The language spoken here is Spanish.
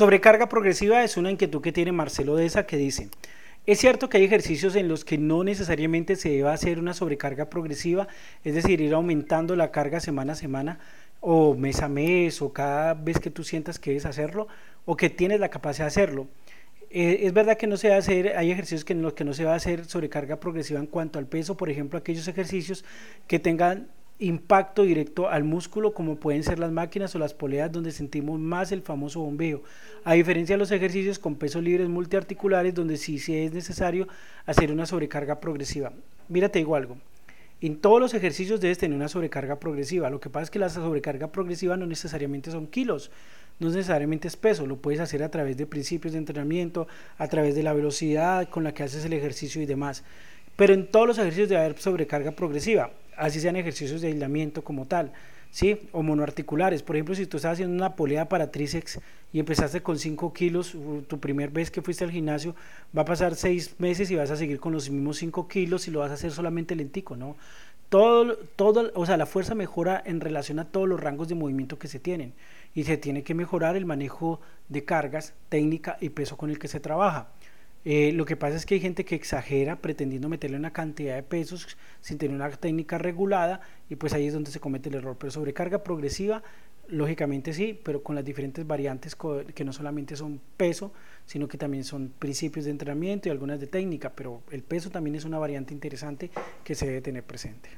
Sobrecarga progresiva es una inquietud que tiene Marcelo Deza que dice, es cierto que hay ejercicios en los que no necesariamente se debe hacer una sobrecarga progresiva, es decir, ir aumentando la carga semana a semana o mes a mes o cada vez que tú sientas que debes hacerlo o que tienes la capacidad de hacerlo. Eh, es verdad que no se va a hacer, hay ejercicios que en los que no se va a hacer sobrecarga progresiva en cuanto al peso, por ejemplo, aquellos ejercicios que tengan impacto directo al músculo como pueden ser las máquinas o las poleas donde sentimos más el famoso bombeo. A diferencia de los ejercicios con pesos libres multiarticulares donde sí, sí es necesario hacer una sobrecarga progresiva. Mírate digo algo. En todos los ejercicios debes tener una sobrecarga progresiva. Lo que pasa es que la sobrecarga progresiva no necesariamente son kilos, no necesariamente es peso. Lo puedes hacer a través de principios de entrenamiento, a través de la velocidad con la que haces el ejercicio y demás. Pero en todos los ejercicios debe haber sobrecarga progresiva así sean ejercicios de aislamiento como tal, ¿sí? O monoarticulares. Por ejemplo, si tú estás haciendo una polea para tríceps y empezaste con 5 kilos, tu primer vez que fuiste al gimnasio, va a pasar 6 meses y vas a seguir con los mismos 5 kilos y lo vas a hacer solamente lentico, ¿no? Todo, todo, o sea, la fuerza mejora en relación a todos los rangos de movimiento que se tienen y se tiene que mejorar el manejo de cargas, técnica y peso con el que se trabaja. Eh, lo que pasa es que hay gente que exagera pretendiendo meterle una cantidad de pesos sin tener una técnica regulada y pues ahí es donde se comete el error. Pero sobrecarga progresiva, lógicamente sí, pero con las diferentes variantes que no solamente son peso, sino que también son principios de entrenamiento y algunas de técnica, pero el peso también es una variante interesante que se debe tener presente.